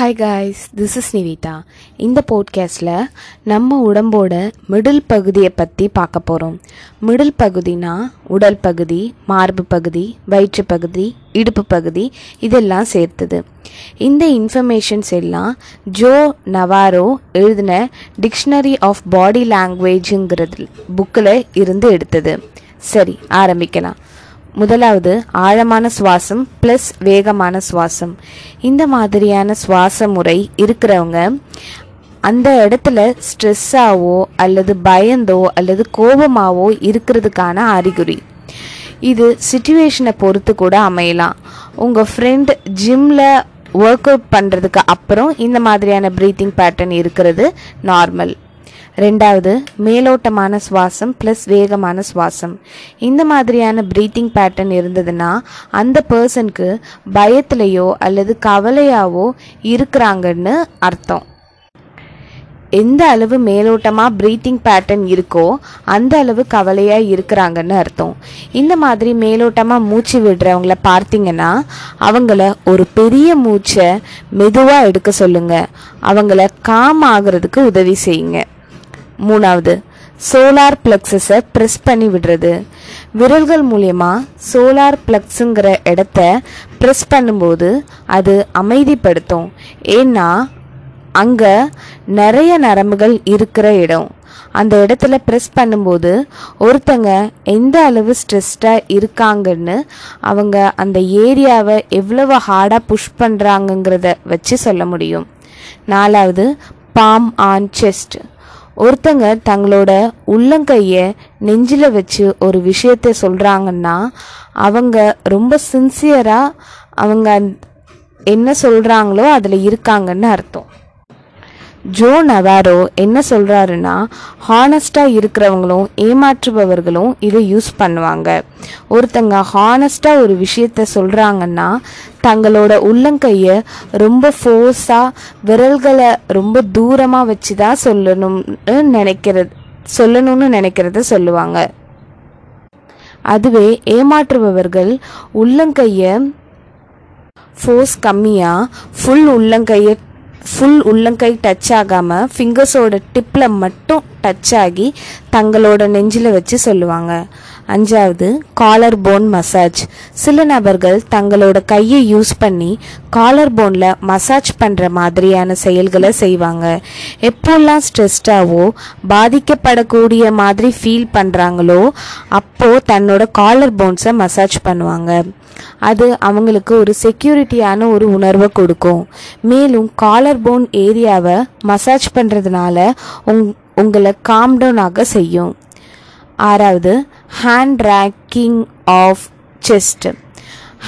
Hi guys this is Nivitha இந்த போட்காஸ்டில் நம்ம உடம்போட மிடில் பகுதியை பற்றி பார்க்க போகிறோம் மிடில் பகுதினா உடல் பகுதி மார்பு பகுதி வயிற்று பகுதி இடுப்பு பகுதி இதெல்லாம் சேர்த்தது. இந்த இன்ஃபர்மேஷன்ஸ் எல்லாம் ஜோ நவாரோ எழுதின டிக்ஷனரி ஆஃப் பாடி லாங்குவேஜுங்கிறது புக்கில் இருந்து எடுத்தது. சரி ஆரம்பிக்கலாம். முதலாவது ஆழமான சுவாசம் ப்ளஸ் வேகமான சுவாசம். இந்த மாதிரியான சுவாச முறை இருக்கிறவங்க அந்த இடத்துல ஸ்ட்ரெஸ்ஸாவோ அல்லது பயந்தோ அல்லது கோபமாவோ இருக்கிறதுக்கான அறிகுறி. இது சுச்சுவேஷனை பொறுத்து கூட அமையலாம். உங்கள் ஃப்ரெண்ட் ஜிம்மில் ஒர்க் அவுட் பண்ணுறதுக்கு அப்புறம் இந்த மாதிரியான ப்ரீத்திங் பேட்டர்ன் இருக்கிறது நார்மல் ரெண்டாவது மேலோட்டமான சுவாசம் ப்ளஸ் வேகமான சுவாசம். இந்த மாதிரியான ப்ரீத்திங் பேட்டர்ன் இருந்ததுன்னா அந்த பர்சனுக்கு பயத்திலையோ அல்லது கவலையாவோ இருக்கிறாங்கன்னு அர்த்தம். எந்த அளவு மேலோட்டமாக ப்ரீத்திங் பேட்டர்ன் இருக்கோ அந்த அளவு கவலையாக இருக்கிறாங்கன்னு அர்த்தம். இந்த மாதிரி மேலோட்டமாக மூச்சு விடுறவங்கள பார்த்தீங்கன்னா அவங்கள ஒரு பெரிய மூச்சை மெதுவாக எடுக்க சொல்லுங்கள் அவங்கள காம் ஆகிறதுக்கு உதவி செய்யுங்க. மூணாவது சோலார் பிளக்ஸஸை ப்ரெஸ் பண்ணி விடுறது. விரல்கள் மூலயமா சோலார் பிளக்ஸுங்கிற இடத்த ப்ரெஸ் பண்ணும்போது அது அமைதிப்படுத்தும். ஏன்னா அங்கே நிறைய நரம்புகள் இருக்கிற இடம். அந்த இடத்துல ப்ரெஸ் பண்ணும்போது ஒருத்தங்க எந்த அளவு ஸ்ட்ரெஸ்டாக இருக்காங்கன்னு அவங்க அந்த ஏரியாவை எவ்வளவு ஹார்டாக புஷ் பண்ணுறாங்கங்கிறத வச்சு சொல்ல முடியும். நாலாவது பாம் ஆன் செஸ்ட் ஒருத்தங்க தங்களோட உள்ளங்கையை நெஞ்சில் வச்சு ஒரு விஷயத்த சொல்கிறாங்கன்னா அவங்க ரொம்ப சின்சியராக அவங்க என்ன சொல்கிறாங்களோ அதில் இருக்காங்கன்னு அர்த்தம். ஜோ நவாரோ என்ன சொல்கிறாருன்னா ஹானஸ்டாக இருக்கிறவங்களும் ஏமாற்றுபவர்களும் இதை யூஸ் பண்ணுவாங்க. ஒருத்தங்க ஹானஸ்டாக ஒரு விஷயத்த சொல்கிறாங்கன்னா தங்களோட உள்ளங்கையை ரொம்ப ஃபோர்ஸாக விரல்களை ரொம்ப தூரமாக வச்சு தான் சொல்லணும்னு நினைக்கிறது சொல்லணும்னு நினைக்கிறத சொல்லுவாங்க. அதுவே ஏமாற்றுபவர்கள் உள்ளங்கையை ஃபோர்ஸ் கம்மியாக ஃபுல் உள்ளங்கையை ஃபுல் உள்ளங்கை டச் ஆகாமல் ஃபிங்கர்ஸோட டிப்பில் மட்டும் டச் ஆகி தங்களோட நெஞ்சில் வச்சு சொல்லுவாங்க. அஞ்சாவது காலர் போன் மசாஜ் சில நபர்கள் தங்களோட கையை யூஸ் பண்ணி காலர் போனில் மசாஜ் பண்ணுற மாதிரியான செயல்களை செய்வாங்க. எப்போல்லாம் ஸ்ட்ரெஸ்டாவோ பாதிக்கப்படக்கூடிய மாதிரி ஃபீல் பண்ணுறாங்களோ அப்போது தன்னோட காலர் போன்ஸை மசாஜ் பண்ணுவாங்க. அது அவங்களுக்கு ஒரு செக்யூரிட்டியான ஒரு உணர்வை கொடுக்கும். மேலும் காலர் போன் ஏரியாவை மசாஜ் பண்ணுறதுனால உங் உங்களை காம் டவுன் ஆக செய்யும். ஆறாவது hand raking of chest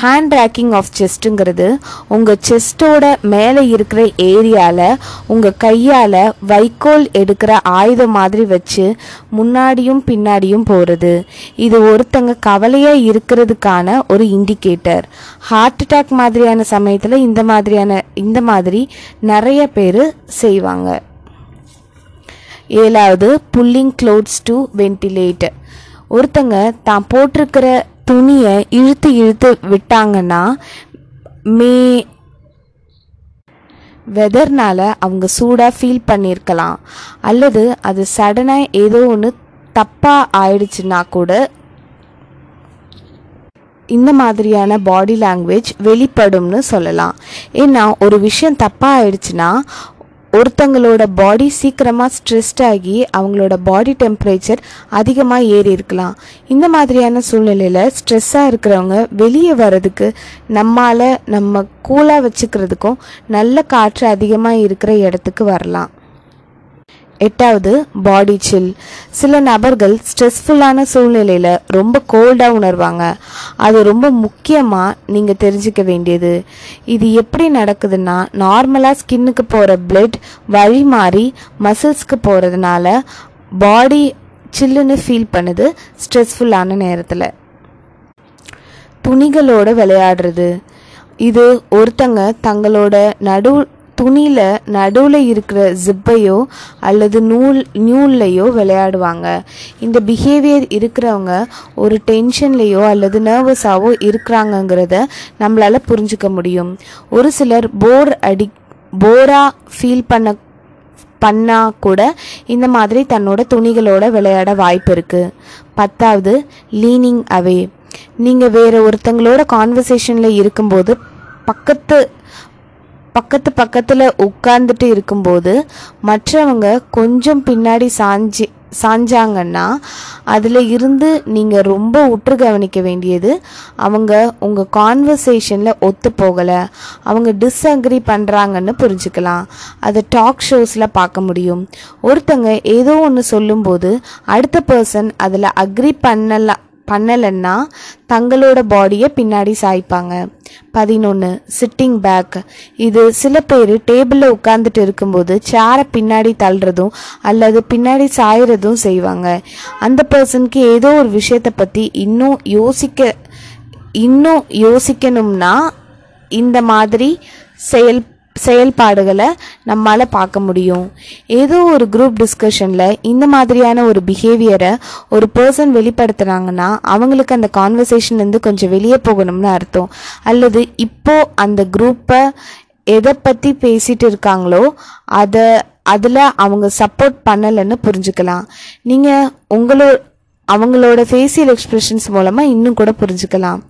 hand raking of செஸ்ட்டுங்கிறது உங்கள் செஸ்ட்டோட மேலே இருக்கிற ஏரியாவில் உங்கள் கையால் வைக்கோல் எடுக்கிற ஆயுதம் மாதிரி வச்சு முன்னாடியும் பின்னாடியும் போகிறது இது ஒருத்தங்க கவலையாக இருக்கிறதுக்கான ஒரு இண்டிகேட்டர் ஹார்ட் அட்டாக் மாதிரியான சமயத்தில் இந்த மாதிரியான இந்த மாதிரி நிறைய பேர் செய்வாங்க. ஏழாவது புல்லிங் க்ளோத்ஸ் டு வென்டிலேட் ஒருத்தங்க தான் போட்டிருக்கிற துணியை இழுத்து இழுத்து விட்டாங்கன்னா மே வெதர்னால அவங்க சூடாக ஃபீல் பண்ணியிருக்கலாம் அல்லது அது சடனாக ஏதோ ஒன்று தப்பாக ஆயிடுச்சுன்னா கூட இந்த மாதிரியான பாடி லாங்குவேஜ் வெளிப்படும்னு சொல்லலாம். ஏன்னா ஒரு விஷயம் தப்பாக ஆயிடுச்சுன்னா ஒருத்தங்களோட பாடி சீக்கிரமாக ஸ்ட்ரெஸ்ட் ஆகி அவங்களோட பாடி டெம்பரேச்சர் அதிகமாக ஏறி இருக்கலாம். இந்த மாதிரியான சூழ்நிலையில் ஸ்ட்ரெஸ்ஸாக இருக்கிறவங்க வெளியே வர்றதுக்கு நம்மால் நம்ம கூலாக வச்சுக்கிறதுக்கும் நல்ல காற்று அதிகமாக இருக்கிற இடத்துக்கு வரலாம். எட்டாவது பாடி சில் சில நபர்கள் ஸ்ட்ரெஸ்ஃபுல்லான சூழ்நிலையில் ரொம்ப கோல்டாக உணர்வாங்க. அது ரொம்ப முக்கியமாக நீங்கள் தெரிஞ்சுக்க வேண்டியது. இது எப்படி நடக்குதுன்னா நார்மலாக ஸ்கின்னுக்கு போகிற பிளட் வழி மாறி மசில்ஸ்க்கு போகிறதுனால பாடி சில்லுன்னு ஃபீல் பண்ணுது ஸ்ட்ரெஸ்ஃபுல்லான நேரத்தில். துணிகளோடு விளையாடுறது. இது ஒருத்தங்க தங்களோட நடு துணியில் நடுவில் இருக்கிற ஜிப்பையோ அல்லது நூல் நியூல்லையோ விளையாடுவாங்க. இந்த பிஹேவியர் இருக்கிறவங்க ஒரு டென்ஷன்லேயோ அல்லது நர்வஸாவோ இருக்கிறாங்கங்கிறத நம்மளால் புரிஞ்சுக்க முடியும். ஒரு சிலர் போர் அடி போராக ஃபீல் பண்ண பண்ணா கூட இந்த மாதிரி தன்னோட துணிகளோட விளையாட வாய்ப்பு இருக்கு. பத்தாவது லீனிங் அவே நீங்கள் வேற ஒருத்தங்களோட கான்வர்சேஷனில் இருக்கும்போது பக்கத்து பக்கத்து பக்கத்தில் உட்கார்ந்துட்டு இருக்கும்போது மற்றவங்க கொஞ்சம் பின்னாடி சாஞ்சி சாஞ்சாங்கன்னா அதில் இருந்து நீங்கள் ரொம்ப உற்று கவனிக்க வேண்டியது அவங்க உங்கள் கான்வர்சேஷனில் ஒத்து போகலை. அவங்க டிஸ்அக்ரி பண்ணுறாங்கன்னு புரிஞ்சுக்கலாம். அதை டாக் ஷோஸில் பார்க்க முடியும். ஒருத்தங்க ஏதோ ஒன்று சொல்லும்போது அடுத்த பர்சன் அதில் அக்ரி பண்ணலாம் பண்ணலைன்னா தங்களோட பாடியை பின்னாடி சாய்ப்பாங்க. பதினொன்று சிட்டிங் பேக் இது சில பேர் டேபிளில் உட்காந்துட்டு இருக்கும்போது சேரை பின்னாடி தள்ளுறதும் அல்லது பின்னாடி சாயறதும் செய்வாங்க. அந்த பர்சனுக்கு ஏதோ ஒரு விஷயத்தை பற்றி இன்னும் யோசிக்க இன்னும் யோசிக்கணும்னா இந்த மாதிரி செயல் செயல்பாடுகளை நம்மளால் பார்க்க முடியும். ஏதோ ஒரு குரூப் டிஸ்கஷனில் இந்த மாதிரியான ஒரு பிஹேவியரை ஒரு பர்சன் வெளிப்படுத்துனாங்கன்னா அவங்களுக்கு அந்த கான்வர்சேஷன்லேருந்து கொஞ்சம் வெளியே போகணும்னு அர்த்தம். அல்லது இப்போ அந்த குரூப்பை எதை பற்றி பேசிகிட்டு இருக்காங்களோ அதை அதில் அவங்க சப்போர்ட் பண்ணலைன்னு புரிஞ்சுக்கலாம். நீங்கள் உங்களோ அவங்களோட ஃபேஷியல் எக்ஸ்பிரஷன்ஸ் மூலமாக இன்னும் கூட புரிஞ்சுக்கலாம்.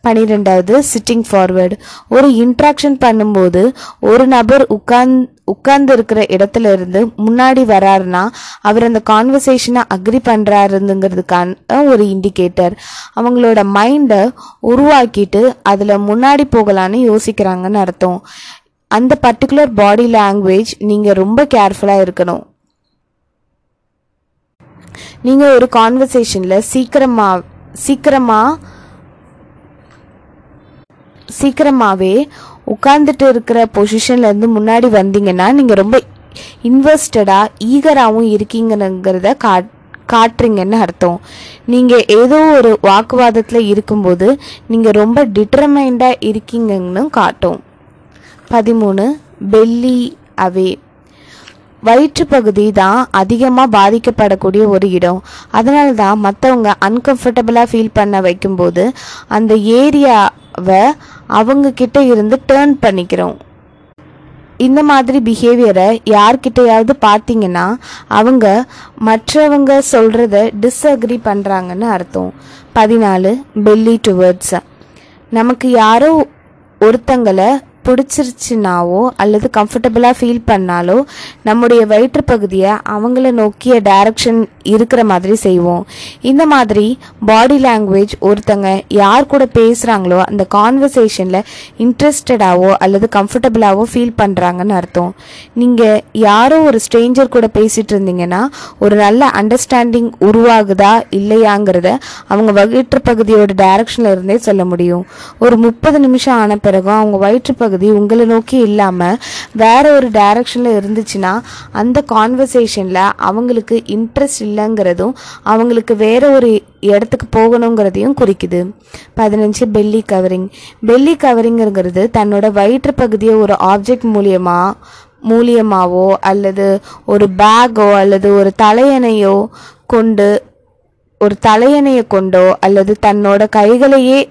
பனிரெண்டாவது சிட்டிங் ஃபார்வர்டு ஒரு இன்ட்ராக்ஷன் பண்ணும்போது ஒரு நபர் உட்கார்ந் உட்கார்ந்து இருக்கிற இடத்துல இருந்து முன்னாடி வராருன்னா அவர் அந்த கான்வர்சேஷனை அக்ரி பண்ணுறாருங்கிறதுக்கான ஒரு இண்டிகேட்டர் அவங்களோட மைண்டை உருவாக்கிட்டு அதில் முன்னாடி போகலான்னு யோசிக்கிறாங்கன்னு அர்த்தம். அந்த பர்டிகுலர் பாடி லாங்குவேஜ் நீங்கள் ரொம்ப கேர்ஃபுல்லாக இருக்கணும். நீங்கள் ஒரு கான்வர்சேஷனில் சீக்கிரமாக சீக்கிரமாக சீக்கிரமாகவே உட்கார்ந்துட்டு இருக்கிற பொசிஷன்லேருந்து முன்னாடி வந்தீங்கன்னா நீங்கள் ரொம்ப இன்வெஸ்டடாக ஈகராகவும் இருக்கீங்கிறத காட் காட்டுறீங்கன்னு அர்த்தம். நீங்கள் ஏதோ ஒரு வாக்குவாதத்தில் இருக்கும்போது நீங்கள் ரொம்ப டிட்டர்மைண்டாக இருக்கீங்கன்னு காட்டும். பதிமூணு பெல்லி அவே வயிற்று பகுதி தான் அதிகமாக பாதிக்கப்படக்கூடிய ஒரு இடம். அதனால தான் மற்றவங்க அன்கம்ஃபர்டபுளாக ஃபீல் பண்ண வைக்கும்போது அந்த ஏரியாவை அவங்க கிட்ட இருந்து டேர்ன் பண்ணிக்கிறோம். இந்த மாதிரி பிஹேவியரை யார்கிட்டையாவது பார்த்தீங்கன்னா அவங்க மற்றவங்க சொல்கிறத டிஸ்அக்ரி பண்ணுறாங்கன்னு அர்த்தம். பதினாலு பெல்லி டுவர்ட்ஸ் நமக்கு யாரோ ஒருத்தங்களை பிடிச்சிருச்சுனாவோ அல்லது கம்ஃபர்டபுளாக ஃபீல் பண்ணாலோ நம்முடைய வயிற்று பகுதியை அவங்கள நோக்கிய டைரக்ஷன் இருக்கிற மாதிரி செய்வோம். இந்த மாதிரி பாடி லாங்குவேஜ் ஒருத்தங்க யார் கூட பேசுகிறாங்களோ அந்த கான்வர்சேஷனில் இன்ட்ரெஸ்டடாவோ அல்லது கம்ஃபர்டபுளாவோ ஃபீல் பண்ணுறாங்கன்னு அர்த்தம். நீங்கள் யாரோ ஒரு ஸ்ட்ரேஞ்சர் கூட பேசிகிட்டு இருந்தீங்கன்னா ஒரு நல்ல அண்டர்ஸ்டாண்டிங் உருவாகுதா இல்லையாங்கிறத அவங்க வயிற்று பகுதியோட டைரக்ஷனில் இருந்தே சொல்ல முடியும். ஒரு முப்பது நிமிஷம் ஆன பிறகும் அவங்க வயிற்று பகுதி உங்களை நோக்கி இல்லாமல் வேற ஒரு டைரக்ஷனில் இருந்துச்சுன்னா அந்த கான்வர்சேஷனில் அவங்களுக்கு இன்ட்ரெஸ்ட் இல்லைங்கிறதும் அவங்களுக்கு வேற ஒரு இடத்துக்கு போகணுங்கிறதையும் குறிக்குது. பதினஞ்சு பெல்லி கவரிங் பெல்லி கவரிங்கிறது தன்னோட வயிற்று பகுதியை ஒரு ஆப்ஜெக்ட் மூலியமாக மூலியமாவோ அல்லது ஒரு பேக்கோ அல்லது ஒரு தலையணையோ கொண்டு ஒரு தலையணையை கொண்டோ அல்லது தன்னோட கைகளையே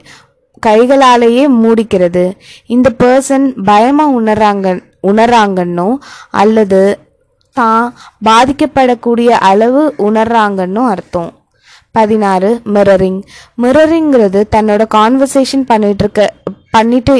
கைகளாலேயே மூடிக்கிறது. இந்த பர்சன் பயமாக உணர்றாங்க உணர்றாங்கன்னோ அல்லது தான் பாதிக்கப்படக்கூடிய அளவு உணர்றாங்கன்னு அர்த்தம். பதினாறு மிரரிங் மிரரிங்கிறது தன்னோட கான்வர்சேஷன் பண்ணிட்டு இருக்க பண்ணிட்டு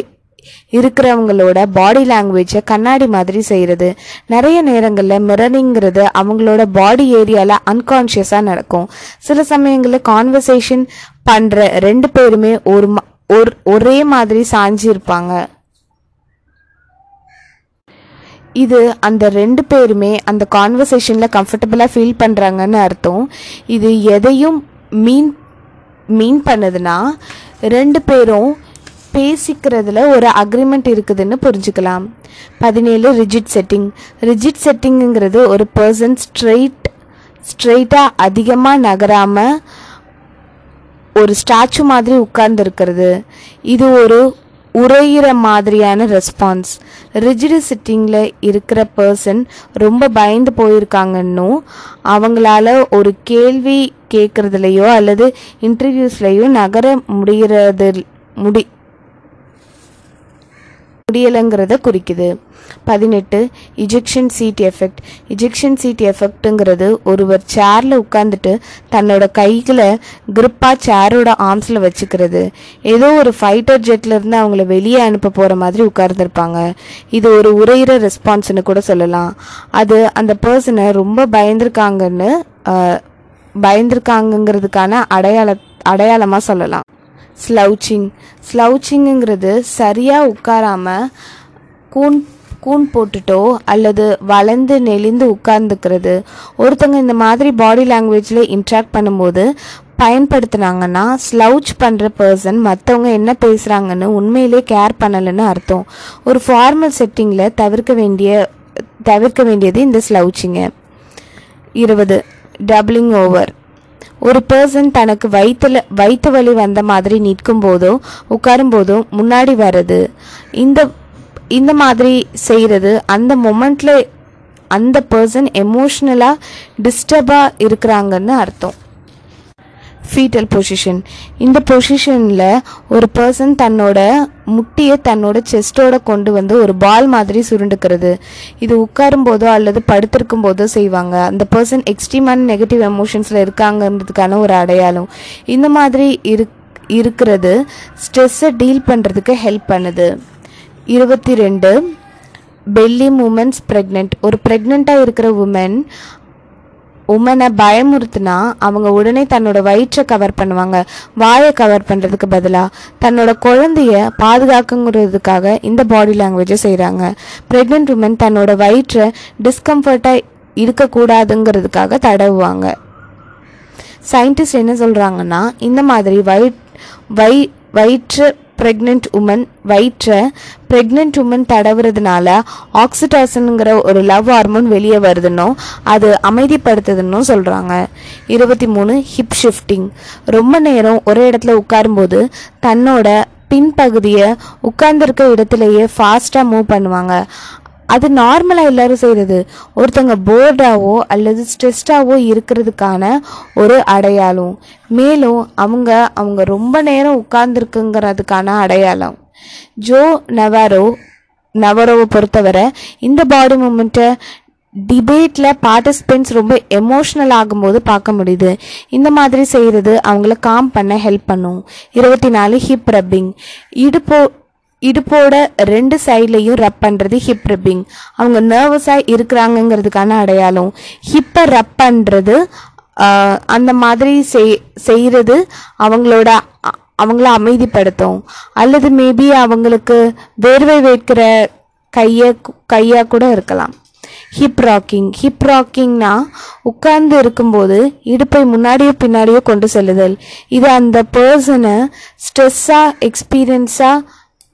இருக்கிறவங்களோட பாடி லாங்குவேஜை கண்ணாடி மாதிரி செய்கிறது நிறைய நேரங்களில் மிரரிங்கிறது அவங்களோட பாடி ஏரியாவில் அன்கான்ஷியஸாக நடக்கும். சில சமயங்களில் கான்வர்சேஷன் பண்ணுற ரெண்டு பேருமே ஒரு ஒரு ஒரே மாதிரி சாஞ்சிருப்பாங்க இது அந்த ரெண்டு பேருமே அந்த கான்வர்சேஷனில் கம்ஃபர்டபுளாக ஃபீல் பண்ணுறாங்கன்னு அர்த்தம். இது எதையும் மீன் மீன் பண்ணுதுன்னா ரெண்டு பேரும் பேசிக்கிறதுல ஒரு அக்ரிமெண்ட் இருக்குதுன்னு புரிஞ்சுக்கலாம். பதினேழு ரிஜிட் செட்டிங் ரிஜிட் செட்டிங்குங்கிறது ஒரு பர்சன் ஸ்ட்ரெயிட் ஸ்ட்ரெயிட்டாக அதிகமாக நகராமல் ஒரு ஸ்டாச்சு மாதிரி உட்கார்ந்து இருக்கிறது இது ஒரு உரையிற மாதிரியான ரெஸ்பான்ஸ். ரிஜிடு சிட்டிங்கில் இருக்கிற பர்சன் ரொம்ப பயந்து போயிருக்காங்கன்னும் அவங்களால ஒரு கேள்வி கேட்குறதுலையோ அல்லது இன்டர்வியூஸ்லையோ நகர முடிகிறது முடி முடியலைங்கிறத குறிக்குது. பதினெட்டு ejection seat effect ejection seat எஃபெக்ட்டுங்கிறது ஒருவர் சேரில் உட்காந்துட்டு தன்னோட கைகளை கிரிப்பாக சேரோட ஆர்ம்ஸில் வச்சுக்கிறது. ஏதோ ஒரு ஃபைட்டர் ஜெட்லேருந்து அவங்கள வெளியே அனுப்ப போகிற மாதிரி உட்கார்ந்துருப்பாங்க. இது ஒரு உரையிற ரெஸ்பான்ஸ்னு கூட சொல்லலாம். அது அந்த பர்சனை ரொம்ப பயந்துருக்காங்கன்னு பயந்துருக்காங்கங்கிறதுக்கான அடையாள அடையாளமாக சொல்லலாம். ஸ்லவுச்சிங் ஸ்லவுச்சிங்குங்கிறது சரியாக உட்காராமல் கூன் கூன் போட்டுட்டோ அல்லது வளைந்து நெளிந்து உட்கார்ந்துக்கிறது. ஒருத்தங்க இந்த மாதிரி பாடி லாங்குவேஜில் இன்ட்ராக்ட் பண்ணும்போது பயன்படுத்துனாங்கன்னா ஸ்லவுச் பண்ணுற பர்சன் மற்றவங்க என்ன பேசுகிறாங்கன்னு உண்மையிலே கேர் பண்ணலைன்னு அர்த்தம். ஒரு ஃபார்மல் செட்டிங்கில் தவிர்க்க வேண்டிய தவிர்க்க வேண்டியது இந்த ஸ்லவுச்சிங்க இருபது டபுளிங் ஓவர் ஒரு பர்சன் தனக்கு வயிற்றுல வயிற்று வலி வந்த மாதிரி நிற்கும் போதோ உட்காரும் போதோ முன்னாடி வர்றது இந்த இந்த மாதிரி செய்கிறது அந்த மொமெண்ட்டில் அந்த பர்சன் எமோஷ்னலாக டிஸ்டர்பாக இருக்கிறாங்கன்னு அர்த்தம். ஃபீட்டல் பொசிஷன் இந்த பொசிஷனில் ஒரு பர்சன் தன்னோட முட்டியை தன்னோட செஸ்டோட கொண்டு வந்து ஒரு பால் மாதிரி சுருண்டுக்கிறது. இது உட்காரும் போதோ அல்லது படுத்திருக்கும் போதோ செய்வாங்க. அந்த பர்சன் எக்ஸ்ட்ரீமான நெகட்டிவ் எமோஷன்ஸில் இருக்காங்கன்றதுக்கான ஒரு அடையாளம். இந்த மாதிரி இரு இருக்கிறது ஸ்ட்ரெஸ்ஸை டீல் பண்ணுறதுக்கு ஹெல்ப் பண்ணுது. இருபத்தி ரெண்டு பெல்லி மூமெண்ட்ஸ் ப்ரெக்னென்ட் ஒரு ப்ரெக்னெண்ட்டாக இருக்கிற உமன் உமனை பயமுறுத்துனா அவங்க உடனே தன்னோட வயிற்றை கவர் பண்ணுவாங்க. வாயை கவர் பண்ணுறதுக்கு பதிலாக தன்னோட குழந்தைய பாதுகாக்குங்கிறதுக்காக இந்த பாடி லாங்குவேஜை செய்கிறாங்க ப்ரெக்னென்ட் உமன் தன்னோட வயிற்றை டிஸ்கம்ஃபர்ட்டாக இருக்கக்கூடாதுங்கிறதுக்காக தடவுவாங்க. சயின்டிஸ்ட் என்ன சொல்கிறாங்கன்னா இந்த மாதிரி வயிற் வை வயிற்று ப்ரெக்னென்ட் உமன் வயிற்றை ப்ரெக்னென்ட் உமன் தடவுறதுனால ஆக்சிடாசனுங்கிற ஒரு லவ் ஹார்மோன் வெளியே வருதுன்னும் அது அமைதிப்படுத்துதுன்னும் சொல்கிறாங்க இருபத்தி மூணு ஹிப் ஷிஃப்டிங் ரொம்ப நேரம் ஒரே இடத்துல உட்காரும்போது தன்னோட பின்பகுதியை உட்கார்ந்துருக்க இடத்துலையே ஃபாஸ்ட்டாக மூவ் பண்ணுவாங்க. அது நார்மலாக எல்லாரும் செய்கிறது ஒருத்தங்க போர்டாவோ அல்லது ஸ்ட்ரெஸ்டாவோ இருக்கிறதுக்கான ஒரு அடையாளம். மேலும் அவங்க அவங்க ரொம்ப நேரம் உட்கார்ந்துருக்குங்கிறதுக்கான அடையாளம். ஜோ நவாரோ நவரோவை பொறுத்தவரை இந்த பாடி மூமெண்ட்டை டிபேட்டில் பார்ட்டிசிபெண்ட்ஸ் ரொம்ப எமோஷ்னல் ஆகும்போது பார்க்க முடியுது. இந்த மாதிரி செய்கிறது அவங்கள காம் பண்ண ஹெல்ப் பண்ணும். இருபத்தி நாலு ஹிப் ரப்பிங் இடுப்போ இடுப்போட ரெண்டு சைட்லையும் ரப் பண்ணுறது ஹிப் ரிப்பிங் அவங்க நர்வஸாக இருக்கிறாங்கங்கிறதுக்கான அடையாளம். ஹிப்பை ரப் பண்ணுறது அந்த மாதிரி செய் செய்கிறது அவங்களோட அவங்கள அமைதிப்படுத்தும். அல்லது மேபி அவங்களுக்கு வேர்வை வைக்கிற கையை கையாக கூட இருக்கலாம். ஹிப் ராக்கிங் ஹிப் ராக்கிங்னா உட்கார்ந்து இருக்கும்போது இடுப்பை முன்னாடியோ பின்னாடியோ கொண்டு செல்லுதல். இது அந்த பர்சனை ஸ்ட்ரெஸ்ஸாக எக்ஸ்பீரியன்ஸாக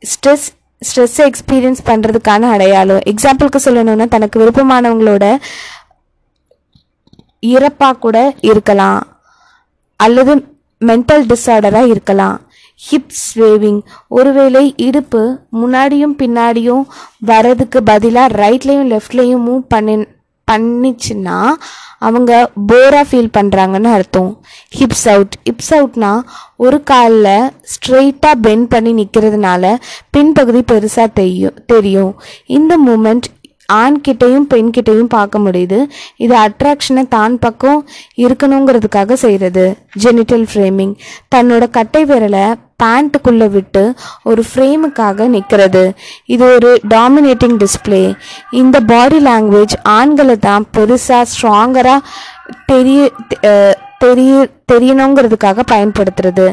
ஸ்ட்ரெஸ் ஸ்ட்ரெஸ்ஸை எக்ஸ்பீரியன்ஸ் பண்ணுறதுக்கான அடையாளம். எக்ஸாம்பிளுக்கு சொல்லணும்னா தனக்கு விருப்பமானவங்களோட இறப்பாக கூட இருக்கலாம். அல்லது மென்டல் டிஸார்டராக இருக்கலாம். ஹிப் ஸ்வேவிங் ஒருவேளை இடுப்பு முன்னாடியும் பின்னாடியும் வரதுக்கு பதிலாக ரைட்லேயும் லெஃப்ட்லேயும் மூவ் பண்ணி பண்ணிச்சுன்னா அவங்க போராக ஃபீல் பண்ணுறாங்கன்னு அர்த்தம். ஹிப்ஸ் அவுட் ஹிப்ஸ் அவுட்னா ஒரு காலில் ஸ்ட்ரெயிட்டாக பெண்ட் பண்ணி நிற்கிறதுனால பின்பகுதி பெருசாக தெரியும் தெரியும். இந்த மூமெண்ட் ஆண்கிட்டையும் பெண்கிட்டையும் பார்க்க முடியுது. இது அட்ராக்ஷனை தான் பக்கம் இருக்கணுங்கிறதுக்காக செய்கிறது ஜெனிட்டல் ஃப்ரேமிங் தன்னோட கட்டை விரலை பேண்ட்டுக்குள்ளே விட்டு ஒரு ஃப்ரேமுக்காக நிற்கிறது இது ஒரு டாமினேட்டிங் டிஸ்ப்ளே இந்த பாடி லாங்குவேஜ் ஆண்களை தான் பெருசாக ஸ்ட்ராங்கராக தெரிய தெரிய தெரியணுங்கிறதுக்காக பயன்படுத்துறது.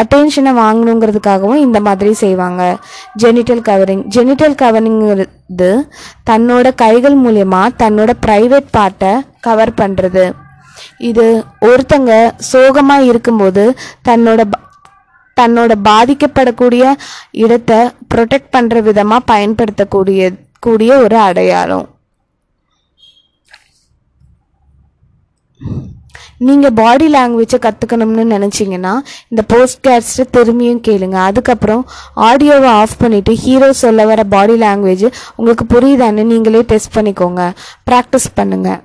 அட்டென்ஷனை வாங்கணுங்கிறதுக்காகவும் இந்த மாதிரி செய்வாங்க. ஜெனிட்டல் கவரிங் ஜெனிட்டல் கவரிங்கிறது தன்னோட கைகள் மூலயமா தன்னோட ப்ரைவேட் பார்ட்டை கவர் பண்ணுறது இது ஒருத்தங்க சோகமாக இருக்கும்போது தன்னோட தன்னோட பாதிக்கப்படக்கூடிய இடத்தை ப்ரொடெக்ட் பண்ணுற விதமாக பயன்படுத்தக்கூடிய கூடிய ஒரு அடையாளம். நீங்கள் பாடி லாங்குவேஜை கற்றுக்கணும்னு நினச்சிங்கன்னா இந்த போஸ்ட்காஸ்ட்டை திரும்பியும் கேளுங்க. அதுக்கப்புறம் ஆடியோவை ஆஃப் பண்ணிவிட்டு ஹீரோ சொல்ல வர பாடி லாங்குவேஜ் உங்களுக்கு புரியுதான்னு நீங்களே டெஸ்ட் பண்ணிக்கோங்க. ப்ராக்டிஸ் பண்ணுங்கள்